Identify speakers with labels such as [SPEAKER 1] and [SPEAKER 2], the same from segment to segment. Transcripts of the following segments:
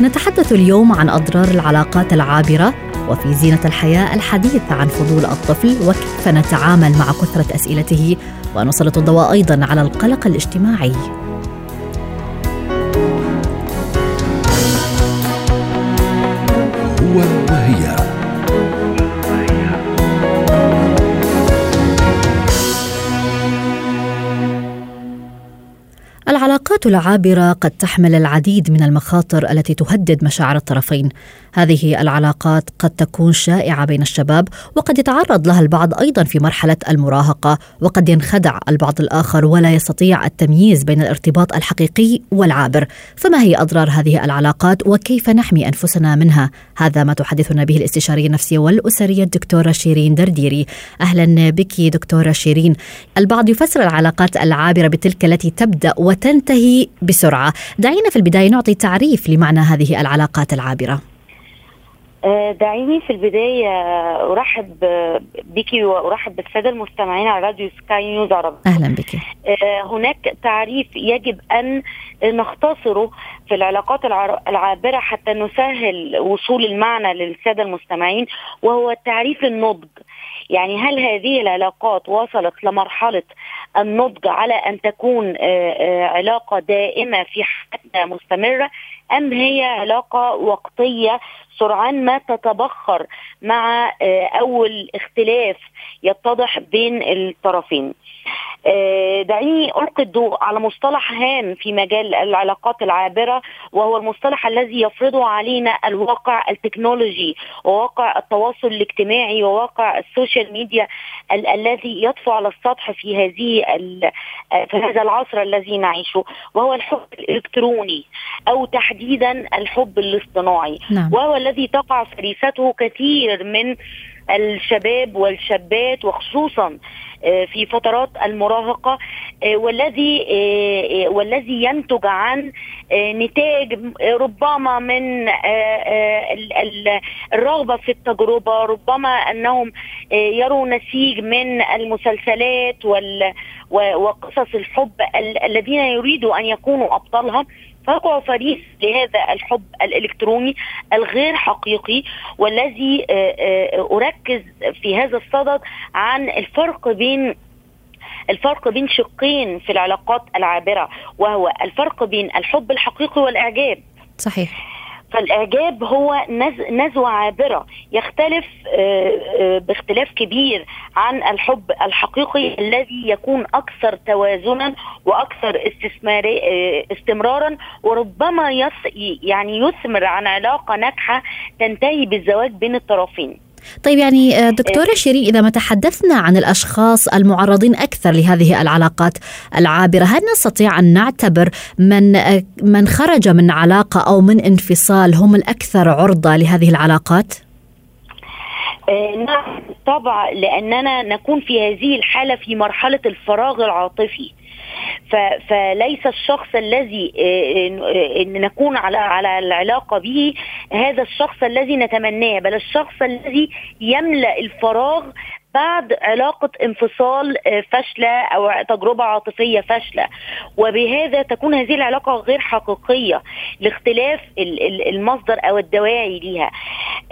[SPEAKER 1] نتحدث اليوم عن أضرار العلاقات العابرة وفي زينة الحياة الحديث عن فضول الطفل وكيف نتعامل مع كثرة أسئلته ونسلط الضوء أيضا على القلق الاجتماعي. العلاقات العابره قد تحمل العديد من المخاطر التي تهدد مشاعر الطرفين. هذه العلاقات قد تكون شائعة بين الشباب وقد يتعرض لها البعض أيضا في مرحلة المراهقة وقد ينخدع البعض الآخر ولا يستطيع التمييز بين الارتباط الحقيقي والعابر. فما هي أضرار هذه العلاقات وكيف نحمي أنفسنا منها؟ هذا ما تحدثنا به الاستشارية النفسية والأسرية الدكتورة شيرين درديري. أهلا بك دكتورة شيرين. البعض يفسر العلاقات العابرة بتلك التي تبدأ وتنتهي بسرعة. دعينا في البداية نعطي تعريف لمعنى هذه العلاقات العابرة.
[SPEAKER 2] آه، دعيني في البداية أرحب بك وأرحب بالسادة المستمعين على راديو سكاي نيوز عربي
[SPEAKER 1] أهلا بك.
[SPEAKER 2] آه، هناك تعريف يجب أن نختصره في العلاقات الع- العابرة حتى نسهل وصول المعنى للسادة المستمعين وهو تعريف النضج. يعني هل هذه العلاقات وصلت لمرحلة النضج على أن تكون آه، آه، علاقة دائمة في حياتنا مستمرة أم هي علاقة وقتية سرعان ما تتبخر مع آه، أول اختلاف يتضح بين الطرفين؟ دعيني ألقي الضوء على مصطلح هام في مجال العلاقات العابرة وهو المصطلح الذي يفرضه علينا الواقع التكنولوجي وواقع التواصل الاجتماعي وواقع ال social media ال- الذي يطفو على السطح في هذه ال- آه، في هذا العصر الذي نعيشه وهو الحب الإلكتروني أو تحديدا الحب الاصطناعي.
[SPEAKER 1] نعم.
[SPEAKER 2] وهو الذي تقع فريسته كثير من الشباب والشابات وخصوصا آه، في فترات المراهقة آه، والذي آه، والذي ينتج عن نتاج ربما من ال- ال- الرغبة في التجربة ربما أنهم يروا نسيج من المسلسلات وقصص الحب ال- الذين يريدوا أن يكونوا أبطالها. فيقع فريس لهذا الحب الإلكتروني الغير حقيقي والذي آه، آه، أركز في هذا الصدد عن الفرق بين الفرق بين شقين في العلاقات العابرة وهو الفرق بين الحب الحقيقي والإعجاب.
[SPEAKER 1] صحيح.
[SPEAKER 2] فالإعجاب هو نز- نزوة عابرة يختلف آه، آه، باختلاف كبير عن الحب الحقيقي الذي يكون أكثر توازنا وأكثر آه، استمرارا وربما يعني يثمر عن علاقة ناجحة تنتهي بالزواج بين الطرفين.
[SPEAKER 1] طيب يعني آه، دكتورة شيرين إذا ما تحدثنا عن الأشخاص المعرضين أكثر لهذه العلاقات العابرة هل نستطيع أن نعتبر من آه، من خرج من علاقة أو من انفصال هم الأكثر عرضة لهذه العلاقات؟
[SPEAKER 2] آه، نعم طبعا لأننا نكون في هذه الحالة في مرحلة الفراغ العاطفي فليس الشخص الذي آه، آه، نكون على على العلاقة به هذا الشخص الذي نتمناه بل الشخص الذي يملأ الفراغ بعد علاقة انفصال آه، فاشلة أو تجربة عاطفية فاشلة. وبهذا تكون هذه العلاقة غير حقيقية لاختلاف ال- ال- المصدر أو الدواعي لها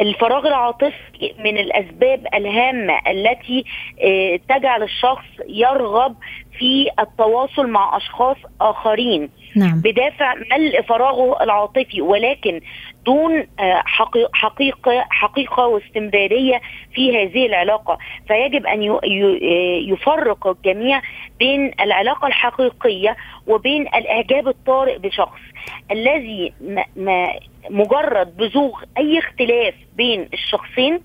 [SPEAKER 2] الفراغ العاطفي من الأسباب الهامة التي آه، تجعل الشخص يرغب في التواصل مع أشخاص آخرين.
[SPEAKER 1] نعم.
[SPEAKER 2] بدافع ملء فراغه العاطفي. ولكن دون آه، حقي- حقيقة حقيقة واستمرارية في هذه العلاقة. فيجب أن ي- ي- يفرق الجميع بين العلاقة الحقيقية وبين الإعجاب الطارئ بشخص. الذي ما- ما مجرد بزوغ أي اختلاف بين الشخصين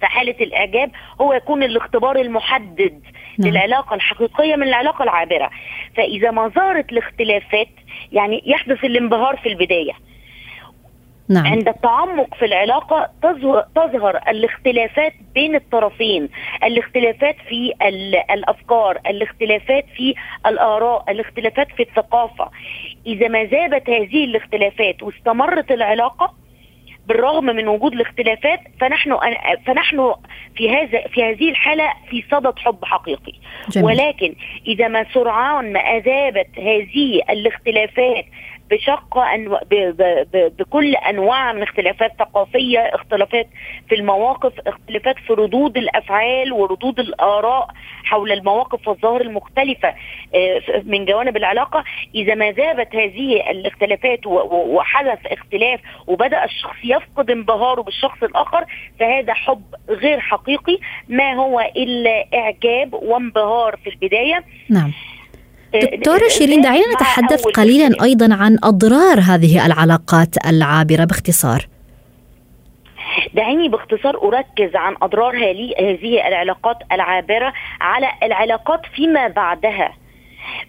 [SPEAKER 2] في حالة الإعجاب هو يكون الاختبار المحدد
[SPEAKER 1] نعم.
[SPEAKER 2] للعلاقة الحقيقية من العلاقة العابرة. فإذا ما ظهرت الاختلافات يعني يحدث الانبهار في البداية. نعم. عند التعمق في العلاقة تظهر الاختلافات بين الطرفين الاختلافات في الأفكار الاختلافات في الآراء الاختلافات في الثقافة إذا ما زابت هذه الاختلافات واستمرت العلاقة بالرغم من وجود الاختلافات فنحن فنحن في هذا في هذه الحالة في صدد حب حقيقي جميل. ولكن إذا ما سرعان ما أذابت هذه الاختلافات بشق أنو... ب... ب... ب... بكل أنواع من اختلافات ثقافية، اختلافات في المواقف، اختلافات في ردود الأفعال وردود الآراء حول المواقف والظواهر المختلفة آه، من جوانب العلاقة، إذا ما ذابت هذه الاختلافات. وحدث اختلاف وبدأ الشخص يفقد انبهاره بالشخص الآخر فهذا حب غير حقيقي ما هو إلا إعجاب وانبهار في البداية.
[SPEAKER 1] نعم. دكتورة شيرين دعينا نتحدث قليلا أيضا عن أضرار هذه العلاقات العابرة باختصار.
[SPEAKER 2] دعيني باختصار أركز عن أضرار هذه العلاقات العابرة على العلاقات فيما بعدها.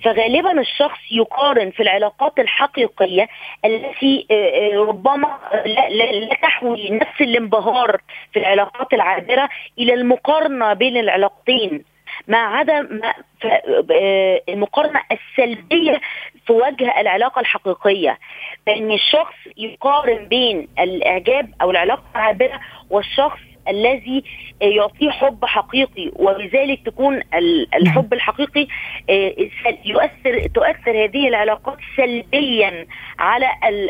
[SPEAKER 2] فغالبا الشخص يقارن في العلاقات الحقيقية التي آه، آه، ربما لا تحوي نفس الانبهار في العلاقات العابرة إلى المقارنة بين العلاقتين. ما عدا ما آه، المقارنة السلبية في وجه العلاقة الحقيقية. فإن الشخص يقارن بين الإعجاب أو العلاقة العابرة والشخص الذي يعطيه حب حقيقي وبذلك تكون الحب الحقيقي آه، يؤثر تؤثر هذه العلاقات سلبيا على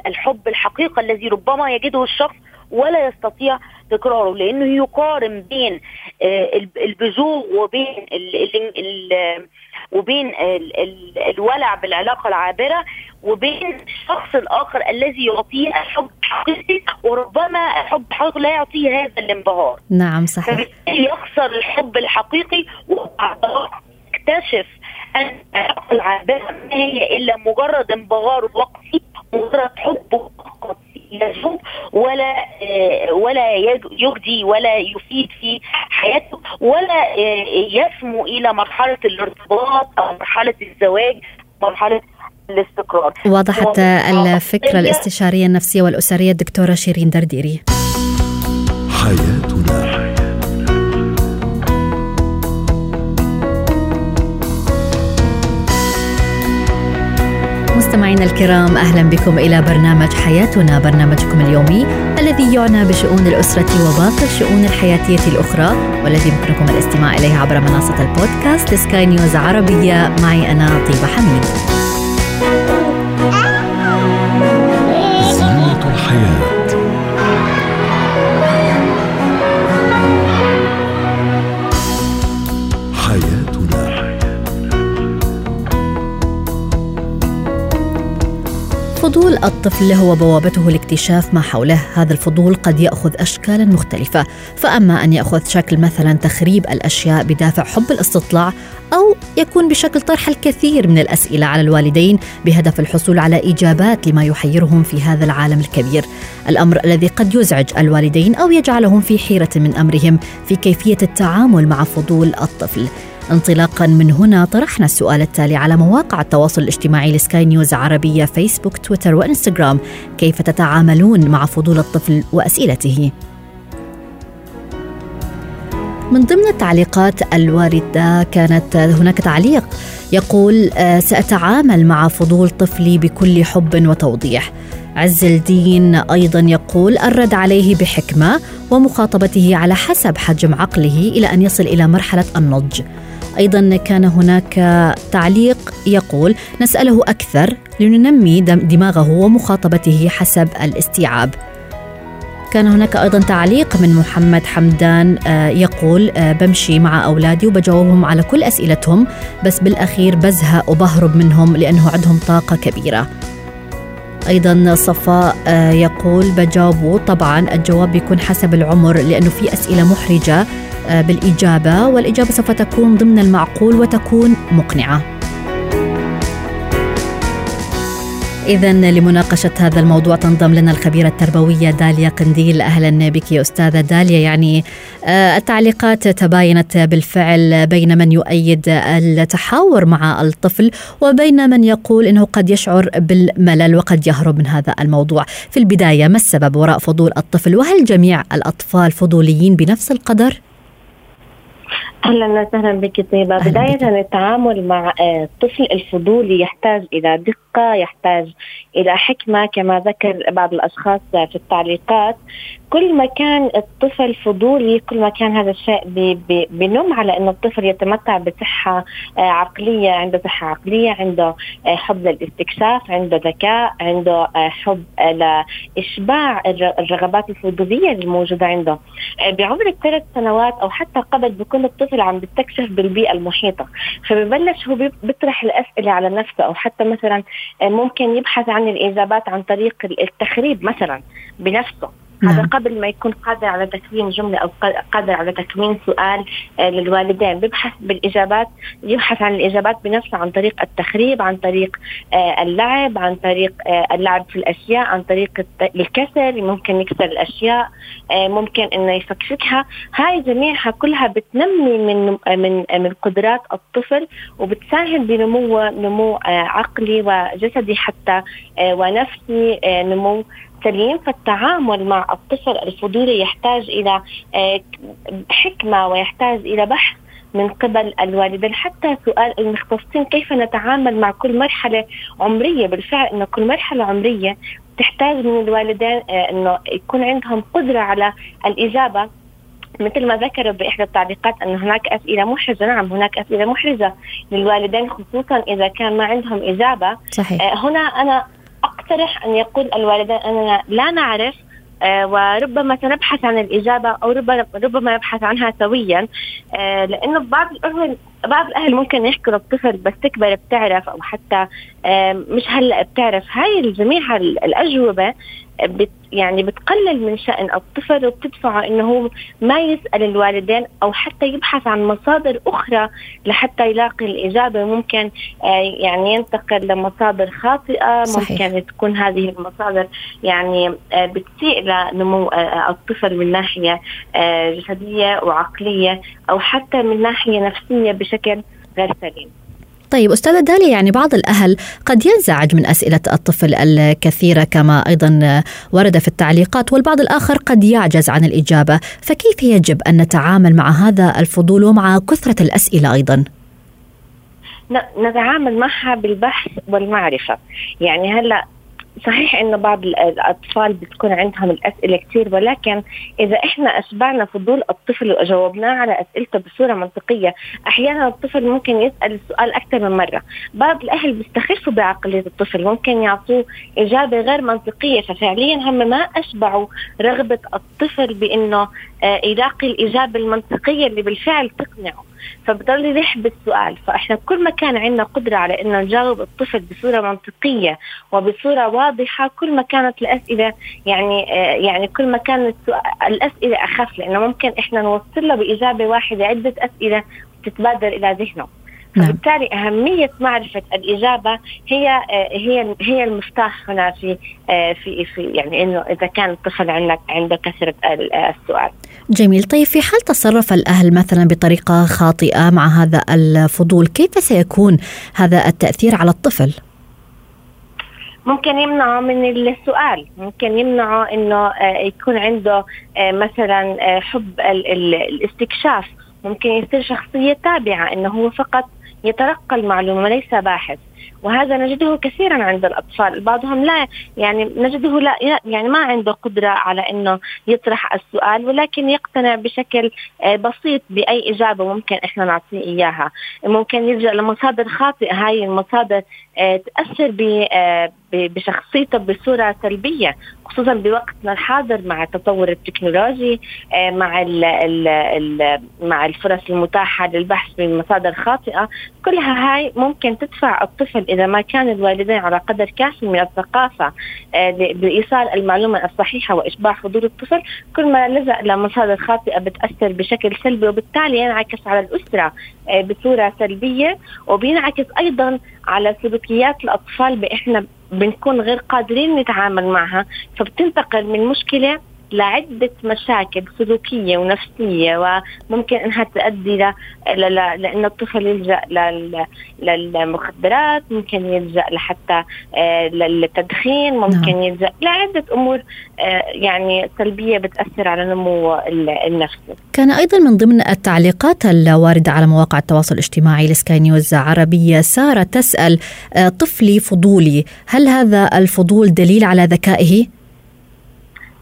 [SPEAKER 2] الحب الحقيقي الذي ربما يجده الشخص ولا يستطيع تكراره لأنه يقارن بين آه، البزوغ وبين ال ال وبين ال ال الولع بالعلاقة العابرة وبين الشخص الآخر الذي يعطيه الحب الحقيقي وربما الحب الحقيقي لا يعطيه هذا الانبهار.
[SPEAKER 1] نعم صحيح.
[SPEAKER 2] فبالتالي يخسر الحب الحقيقي ويكتشف أن العلاقة العابرة ما هي إلا مجرد انبهار وقتي مجرد حب وقتي ولا ولا يجدي ولا يفيد في حياته ولا آه، يسمو إلى مرحلة الارتباط أو مرحلة الزواج مرحلة الاستقرار.
[SPEAKER 1] وضحت الفكرة الاستشارية النفسية والأسرية الدكتورة شيرين درديري. حياتنا. مستمعينا الكرام أهلا بكم إلى برنامج حياتنا برنامجكم اليومي الذي يعنى بشؤون الأسرة وباقي الشؤون الحياتية الأخرى والذي يمكنكم الاستماع إليه عبر منصة البودكاست سكاي نيوز عربيه معي أنا طيبة حميد. الطفل هو بوابته لاكتشاف ما حوله. هذا الفضول قد يأخذ اشكالا مختلفة. فأما أن يأخذ شكل مثلا تخريب الأشياء بدافع حب الاستطلاع أو يكون بشكل طرح الكثير من الأسئلة على الوالدين بهدف الحصول على إجابات لما يحيرهم في هذا العالم الكبير. الأمر الذي قد يزعج الوالدين أو يجعلهم في حيرة من أمرهم في كيفية التعامل مع فضول الطفل. انطلاقا من هنا طرحنا السؤال التالي على مواقع التواصل الاجتماعي لسكاي نيوز عربية فيسبوك تويتر وإنستغرام. كيف تتعاملون مع فضول الطفل وأسئلته؟ من ضمن التعليقات الواردة كانت هناك تعليق يقول آه، سأتعامل مع فضول طفلي بكل حب وتوضيح. عز الدين أيضا يقول الرد عليه بحكمة ومخاطبته على حسب حجم عقله إلى أن يصل إلى مرحلة النضج. أيضا كان هناك تعليق يقول نسأله أكثر لننمي دماغه ومخاطبته حسب الاستيعاب. كان هناك أيضا تعليق من محمد حمدان آه، يقول آه، بمشي مع أولادي وبجاوبهم على كل أسئلتهم بس بالأخير بزهق وبهرب منهم لأنه عندهم طاقة كبيرة. أيضا صفاء آه، يقول بجاوبه طبعا الجواب بيكون حسب العمر لأنه في أسئلة محرجة. آه، بالإجابة والإجابة سوف تكون ضمن المعقول وتكون مقنعة إذا لمناقشة هذا الموضوع تنضم لنا الخبيرة التربوية داليا قنديل أهلا بك يا أستاذة داليا يعني آه، التعليقات تباينت بالفعل بين من يؤيد التحاور مع الطفل وبين من يقول إنه قد يشعر بالملل وقد يهرب من هذا الموضوع. في البداية ما السبب وراء فضول الطفل وهل جميع الأطفال فضوليين بنفس القدر؟
[SPEAKER 3] أهلا وسهلا بك طيبة. بداية التعامل مع الطفل آه، الفضولي يحتاج إلى دقة يحتاج إلى حكمة كما ذكر بعض الأشخاص في التعليقات. كل ما كان الطفل فضولي كل ما كان هذا الشيء بنم على إنه الطفل يتمتع بصحة آه، عقلية عنده صحة عقلية عنده آه، حب للاستكشاف عنده ذكاء عنده حب لإشباع الرغبات الفضوليه الموجودة عنده. بعمر الثلاث سنوات أو حتى قبل بكل الطفل عم بيستكشف بالبيئة المحيطة. فببلش هو بيطرح الأسئلة على نفسه أو حتى مثلا ممكن يبحث عن الإجابات عن طريق التخريب مثلا بنفسه. هذا نعم. قبل ما يكون قادر على تكوين جملة أو قادر على تكوين سؤال آه، للوالدين. بيبحث بالإجابات يبحث عن الإجابات بنفسه عن طريق التخريب عن طريق آه، اللعب عن طريق آه، اللعب في الأشياء عن طريق الكسر ممكن يكسر الأشياء ممكن إنه يفكفكها هاي جميعها كلها بتنمي من من من قدرات الطفل وبتساهم بنمو نمو عقلي وجسدي حتى ونفسي نمو سليم فالتعامل مع الطفل الفضولي يحتاج إلى آه، حكمة ويحتاج إلى بحث من قبل الوالدين. حتى سؤال المختصين كيف نتعامل مع كل مرحلة عمرية؟ بالفعل أن كل مرحلة عمرية تحتاج من الوالدين آه، أنه يكون عندهم قدرة على الإجابة. مثل ما ذكروا بإحدى التعليقات أن هناك أسئلة محرجة. نعم هناك أسئلة محرجة للوالدين خصوصا إذا كان ما عندهم إجابة.
[SPEAKER 1] صحيح. آه،
[SPEAKER 3] هنا أنا أقترح أن يقول الوالدين أننا لا نعرف آه، وربما سنبحث عن الإجابة أو ربما نبحث عنها سويا. آه، لأنه بعض الأهل بعض الأهل ممكن يحكوا للطفل بس تكبر بتعرف أو حتى آه، مش هلأ بتعرف. هاي جميع الأجوبة بت يعني بتقلل من شأن الطفل وبتدفعه إنه هو ما يسأل الوالدين أو حتى يبحث عن مصادر أخرى لحتى يلاقي الإجابة. ممكن آه، يعني ينتقل لمصادر خاطئة. صحيح. ممكن تكون هذه المصادر يعني آه، بتسيء لنمو آه، الطفل من ناحية جسدية وعقلية أو حتى من ناحية نفسية بشكل غير سليم.
[SPEAKER 1] طيب أستاذة داليا يعني بعض الأهل قد ينزعج من أسئلة الطفل الكثيرة كما أيضا ورد في التعليقات والبعض الآخر قد يعجز عن الإجابة فكيف يجب أن نتعامل مع هذا الفضول ومع كثرة الأسئلة أيضا؟
[SPEAKER 3] نتعامل معها بالبحث والمعرفة يعني هلأ صحيح إنه بعض الأطفال بتكون عندهم الأسئلة كثير ولكن إذا إحنا أشبعنا فضول الطفل وجاوبناه على أسئلته بصورة منطقية أحيانا الطفل ممكن يسأل السؤال أكثر من مرة. بعض الأهل بيستخفوا بعقلية الطفل ممكن يعطوه إجابة غير منطقية ففعليا هم ما أشبعوا رغبة الطفل بإنه آه، يلاقي الإجابة المنطقية اللي بالفعل تقنعه. فبضل يلح بالسؤال. فإحنا كل ما كان عندنا قدرة على إنه نجاوب الطفل بصورة منطقية وبصورة واضحة كل ما كانت الأسئلة يعني آه يعني كل ما كانت الأسئلة أخف. لأنه ممكن إحنا نوصل له بإجابة واحدة عدة أسئلة تتبادر إلى ذهنه. نعم. فبالتالي أهمية معرفة الإجابة هي آه، هي هي المفتاح هنا في آه، في في يعني إنه إذا كان الطفل عندك عنده كثرة السؤال.
[SPEAKER 1] جميل، طيب في حال تصرف الأهل مثلا بطريقة خاطئة مع هذا الفضول، كيف سيكون هذا التأثير على الطفل؟
[SPEAKER 3] ممكن يمنعه من السؤال ممكن يمنعه إنه آه، يكون عنده مثلا حب الاستكشاف ممكن يصير شخصية تابعة إنه هو فقط يتلقى المعلومة وليس باحث. وهذا نجده كثيرا عند الأطفال. بعضهم لا يعني نجده لا يعني ما عنده قدرة على إنه يطرح السؤال ولكن يقتنع بشكل آه، بسيط بأي إجابة ممكن إحنا نعطيه إياها. ممكن يلجأ لمصادر خاطئة هاي المصادر آه، تأثر آه، بشخصيته بصورة سلبية خصوصا بوقتنا الحاضر مع التطور التكنولوجي مع مع الفرص المتاحة للبحث بمصادر خاطئة. كلها هاي ممكن تدفع الطفل إذا ما كان الوالدين على قدر كافي من الثقافة آه، بايصال المعلومة الصحيحة وإشباع فضول الطفل. كل ما لجا لمصادر خاطئة بتأثر بشكل سلبي وبالتالي ينعكس على الأسرة آه، بصورة سلبية وبينعكس أيضا على سلوكيات الأطفال بإحنا بنكون غير قادرين نتعامل معها. فبتنتقل من مشكلة لعدة مشاكل سلوكية ونفسية وممكن إنها تؤدي ل... ل... لأن الطفل يلجأ لل... للمخدرات ممكن يلجأ لحتى آه، للتدخين ممكن نعم. يلجأ لعدة أمور آه، يعني سلبية بتأثر على نمو النفسي
[SPEAKER 1] كان أيضا من ضمن التعليقات الواردة على مواقع التواصل الاجتماعي لسكاي نيوز عربية سارة تسأل آه، طفلي فضولي هل هذا الفضول دليل على ذكائه؟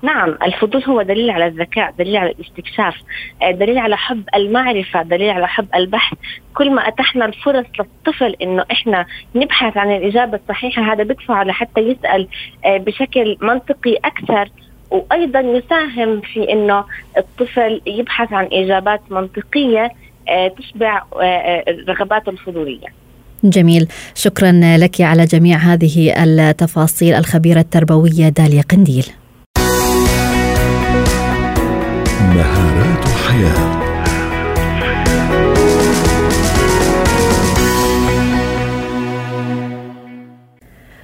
[SPEAKER 3] نعم الفضول هو دليل على الذكاء دليل على الاستكشاف آه، دليل على حب المعرفة دليل على حب البحث. كل ما أتحنا الفرص للطفل إنه إحنا نبحث عن الإجابة الصحيحة هذا بدفعه لحتى يسأل آه، بشكل منطقي أكثر. وأيضا يساهم في إنه الطفل يبحث عن إجابات منطقية آه، تشبع رغباته الفضولية
[SPEAKER 1] جميل. شكرا لك على جميع هذه التفاصيل. الخبيرة التربوية داليا قنديل. مهارات حياة.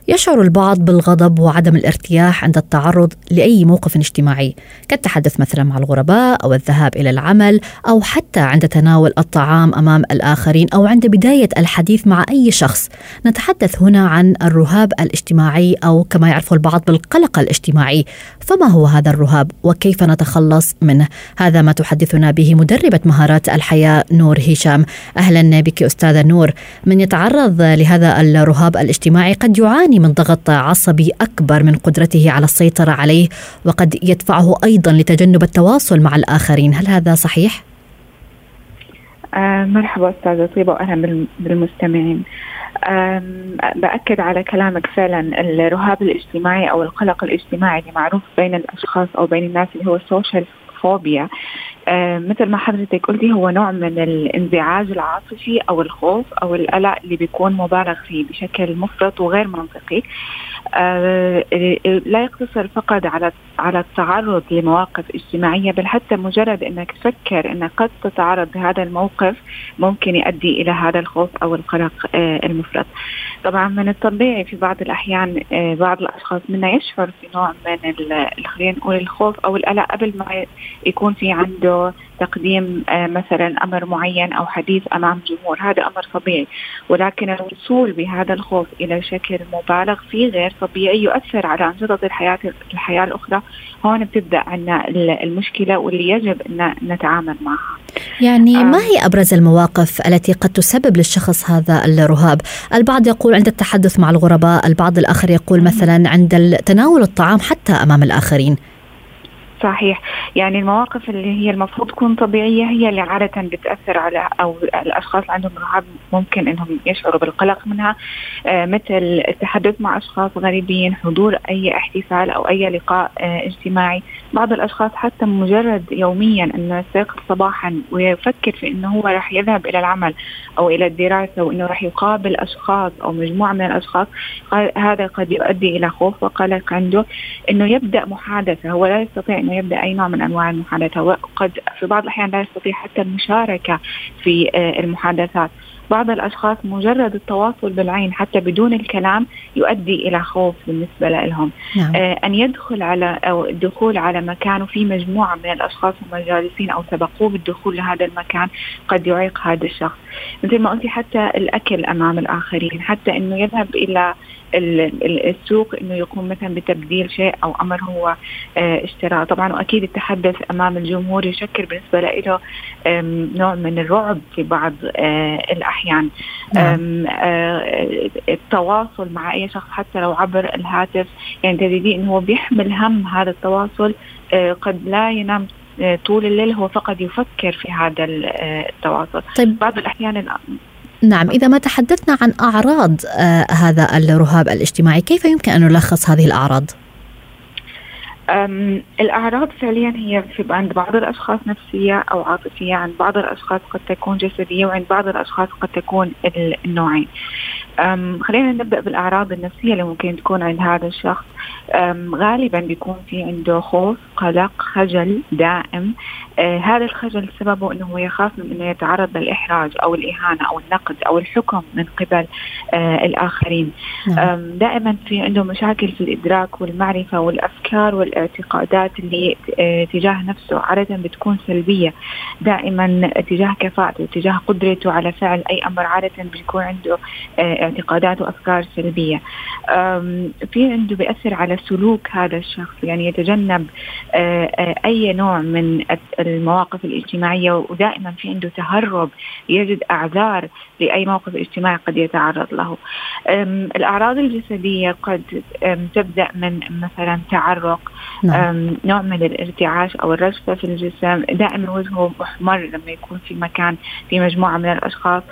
[SPEAKER 1] يشعر البعض بالغضب وعدم الارتياح عند التعرض لأي موقف اجتماعي كالتحدث مثلا مع الغرباء أو الذهاب إلى العمل أو حتى عند تناول الطعام أمام الآخرين أو عند بداية الحديث مع أي شخص. نتحدث هنا عن الرهاب الاجتماعي أو كما يعرفه البعض بالقلق الاجتماعي. فما هو هذا الرهاب وكيف نتخلص منه؟ هذا ما تحدثنا به مدربة مهارات الحياة نور هشام. أهلا بك أستاذة نور. من يتعرض لهذا الرهاب الاجتماعي قد يعاني من ضغط عصبي أكبر من قدرته على السيطرة عليه وقد يدفعه أيضا لتجنب التواصل مع الآخرين، هل هذا صحيح؟
[SPEAKER 4] آه مرحبا أستاذة طيبة واهلا بالمستمعين. بأكد على كلامك فعلا الرهاب الاجتماعي أو القلق الاجتماعي اللي معروف بين الأشخاص أو بين الناس اللي هو السوشيال فوبيا مثل ما حضرتك قلتي هو نوع من الانزعاج العاطفي أو الخوف أو القلق اللي بيكون مبالغ فيه بشكل مفرط وغير منطقي آه لا يقتصر فقط على على التعرض لمواقف اجتماعية بل حتى مجرد أنك تفكر انك قد تتعرض لهذا الموقف ممكن يؤدي إلى هذا الخوف أو القلق آه المفرط. طبعا من الطبيعي في بعض الأحيان آه بعض الأشخاص منا يشعر في نوع من خلينا نقول الخوف أو القلق قبل ما يكون في عنده تقديم آه، مثلا أمر معين أو حديث أمام جمهور هذا أمر طبيعي ولكن الوصول بهذا الخوف إلى شكل مبالغ فيه غير طبيعي يؤثر على أنشطة الحياة الحياة الأخرى هون بتبدأ عندنا المشكلة واللي يجب إن نتعامل معها
[SPEAKER 1] يعني ما هي أبرز المواقف التي قد تسبب للشخص هذا الرهاب؟ البعض يقول عند التحدث مع الغرباء، البعض الآخر يقول مثلا عند تناول الطعام حتى أمام الآخرين.
[SPEAKER 4] صحيح. يعني المواقف اللي هي المفروض تكون طبيعية هي اللي عادة بتأثر على أو الأشخاص اللي عندهم رهاب ممكن أنهم يشعروا بالقلق منها. آه مثل التحدث مع أشخاص غريبين حضور أي احتفال أو أي لقاء آه اجتماعي. بعض الأشخاص حتى مجرد يوميا أنه يستيقظ صباحا ويفكر في أنه هو راح يذهب إلى العمل أو إلى الدراسة وأنه راح يقابل أشخاص أو مجموعة من الأشخاص هذا قد يؤدي إلى خوف. وقلق عنده أنه يبدأ محادثة هو لا يستطيع يبدأ أي نوع من أنواع المحادثة. وقد في بعض الأحيان لا يستطيع حتى المشاركة في آه، المحادثات. بعض الأشخاص مجرد التواصل بالعين حتى بدون الكلام يؤدي إلى خوف بالنسبة لهم. نعم. آه أن يدخل على أو الدخول على مكان وفي مجموعة من الأشخاص هم جالسين أو سبقوه بالدخول لهذا المكان قد يعيق هذا الشخص. مثل ما قلتي حتى الأكل أمام الآخرين حتى إنه يذهب إلى السوق إنه يقوم مثلا بتبديل شيء أو أمر هو آه، اشتراه طبعا وأكيد التحدث أمام الجمهور يشكل بالنسبة له نوع من الرعب في بعض آه، الأحيان نعم. آه، التواصل مع أي شخص حتى لو عبر الهاتف يعني تجدين إنه هو بيحمل هم هذا التواصل قد لا ينام طول الليل هو فقط يفكر في هذا التواصل طيب. بعض الأحيان
[SPEAKER 1] نعم إذا ما تحدثنا عن أعراض آه هذا الرهاب الاجتماعي كيف يمكن أن نلخص هذه الأعراض؟
[SPEAKER 4] الأعراض فعليا هي في عند بعض الأشخاص نفسية أو عاطفية عند بعض الأشخاص قد تكون جسدية وعند بعض الأشخاص قد تكون النوعين خلينا نبدأ بالأعراض النفسية اللي ممكن تكون عند هذا الشخص. غالبا بيكون في عنده خوف قلق خجل دائم. آه هذا الخجل سببه إنه هو يخاف من إنه يتعرض للإحراج أو الإهانة أو النقد أو الحكم من قبل آه الآخرين. نعم. دائما في عنده مشاكل في الإدراك والمعرفة والأفكار والإعتقادات اللي آه تجاه نفسه. عادة بتكون سلبية دائما تجاه كفاءته تجاه قدرته على فعل أي أمر. عادة بيكون عنده آه، اعتقادات وأفكار سلبية في عنده بيأثر على سلوك هذا الشخص يعني يتجنب آه، آه، أي نوع من المواقف الاجتماعية ودائما في عنده تهرب يجد أعذار لأي موقف اجتماعي قد يتعرض له. الأعراض الجسدية قد تبدأ من مثلا تعرق نعم. نوع من الارتعاش أو الرجفه في الجسم دائما وجهه محمر لما يكون في مكان في مجموعة من الأشخاص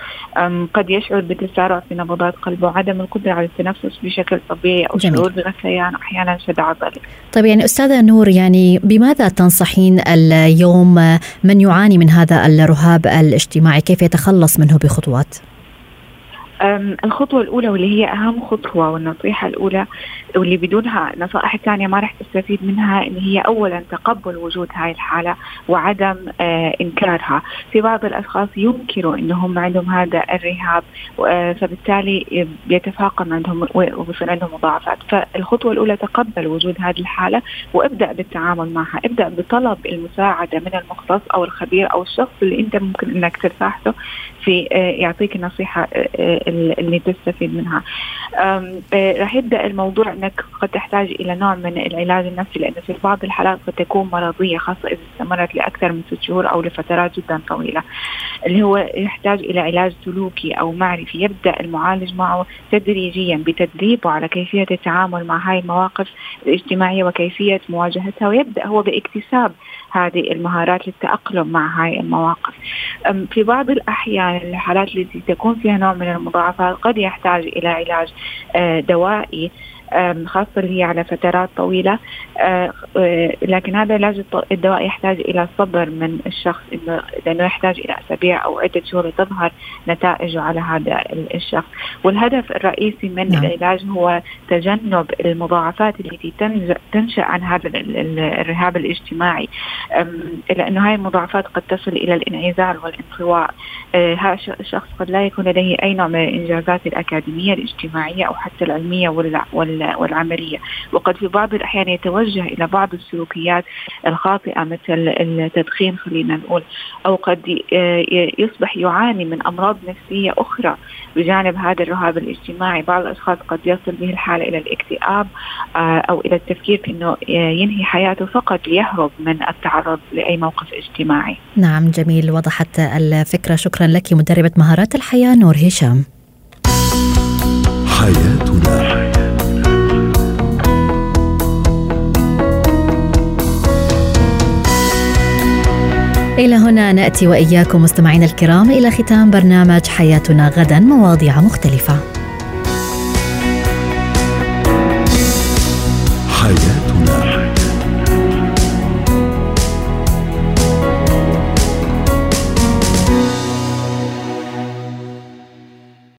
[SPEAKER 4] قد يشعر بتسارع في نبضات قلبه وعدم القدرة على التنفس بشكل طبيعي أو جميل. شعور بغثيان أحيانا شد عضلي.
[SPEAKER 1] طيب يعني أستاذة نور يعني بماذا تنصحين اليوم من يعاني من هذا الرهاب الاجتماعي كيف يتخلص منه بخطوات؟
[SPEAKER 4] الخطوة الأولى واللي هي أهم خطوة والنصيحة الأولى واللي بدونها نصائح ثانية ما راح تستفيد منها اللي هي أولا تقبل وجود هاي الحالة وعدم آه إنكارها. في بعض الأشخاص ينكروا أنهم عندهم هذا الرهاب آه فبالتالي بيتفاقم عندهم وبصير عندهم مضاعفات. فالخطوة الأولى تقبل وجود هذه الحالة وابدأ بالتعامل معها. ابدأ بطلب المساعدة من المختص أو الخبير أو الشخص اللي أنت ممكن أنك ترتاح له في آه يعطيك النصيحة اللي تستفيد منها. راح يبدأ الموضوع إنك قد تحتاج إلى نوع من العلاج النفسي لأنه في بعض الحالات قد تكون مرضية خاصة إذا استمرت لأكثر من ست شهور أو لفترات جدا طويلة. اللي هو يحتاج إلى علاج سلوكي أو معرفي. يبدأ المعالج معه تدريجيا بتدريبه على كيفية التعامل مع هاي المواقف الاجتماعية وكيفية مواجهتها ويبدأ هو باكتساب هذه المهارات للتأقلم مع هاي المواقف. في بعض الأحيان الحالات التي تكون فيها نوع من المضاعفات قد يحتاج إلى علاج آه، دوائي خاصة اللي هي على فترات طويلة. آه، آه، لكن هذا العلاج الدواء يحتاج إلى صبر من الشخص إنه لأنه يحتاج إلى أسابيع أو عدة شهور تظهر نتائجه على هذا الشخص. والهدف الرئيسي من نعم. العلاج هو تجنب المضاعفات التي تنشأ عن هذا الرهاب الاجتماعي. لأنه هاي المضاعفات قد تصل إلى الانعزال والانطواء. آه، هذا الشخص قد لا يكون لديه أي نوع من الإنجازات الأكاديمية الاجتماعية أو حتى العلمية ولا والعملية. وقد في بعض الأحيان يتوجه إلى بعض السلوكيات الخاطئة مثل التدخين خلينا نقول أو قد يصبح يعاني من أمراض نفسية أخرى بجانب هذا الرهاب الاجتماعي. بعض الأشخاص قد يصل به الحالة إلى الاكتئاب آه، أو إلى التفكير في أنه ينهي حياته فقط ليهرب من التعرض لأي موقف اجتماعي.
[SPEAKER 1] نعم جميل. وضحت الفكرة. شكرا لك مدربة مهارات الحياة نور هشام. حياتنا هنا نأتي وإياكم مستمعينا الكرام إلى ختام برنامج حياتنا غدا مواضيع مختلفة.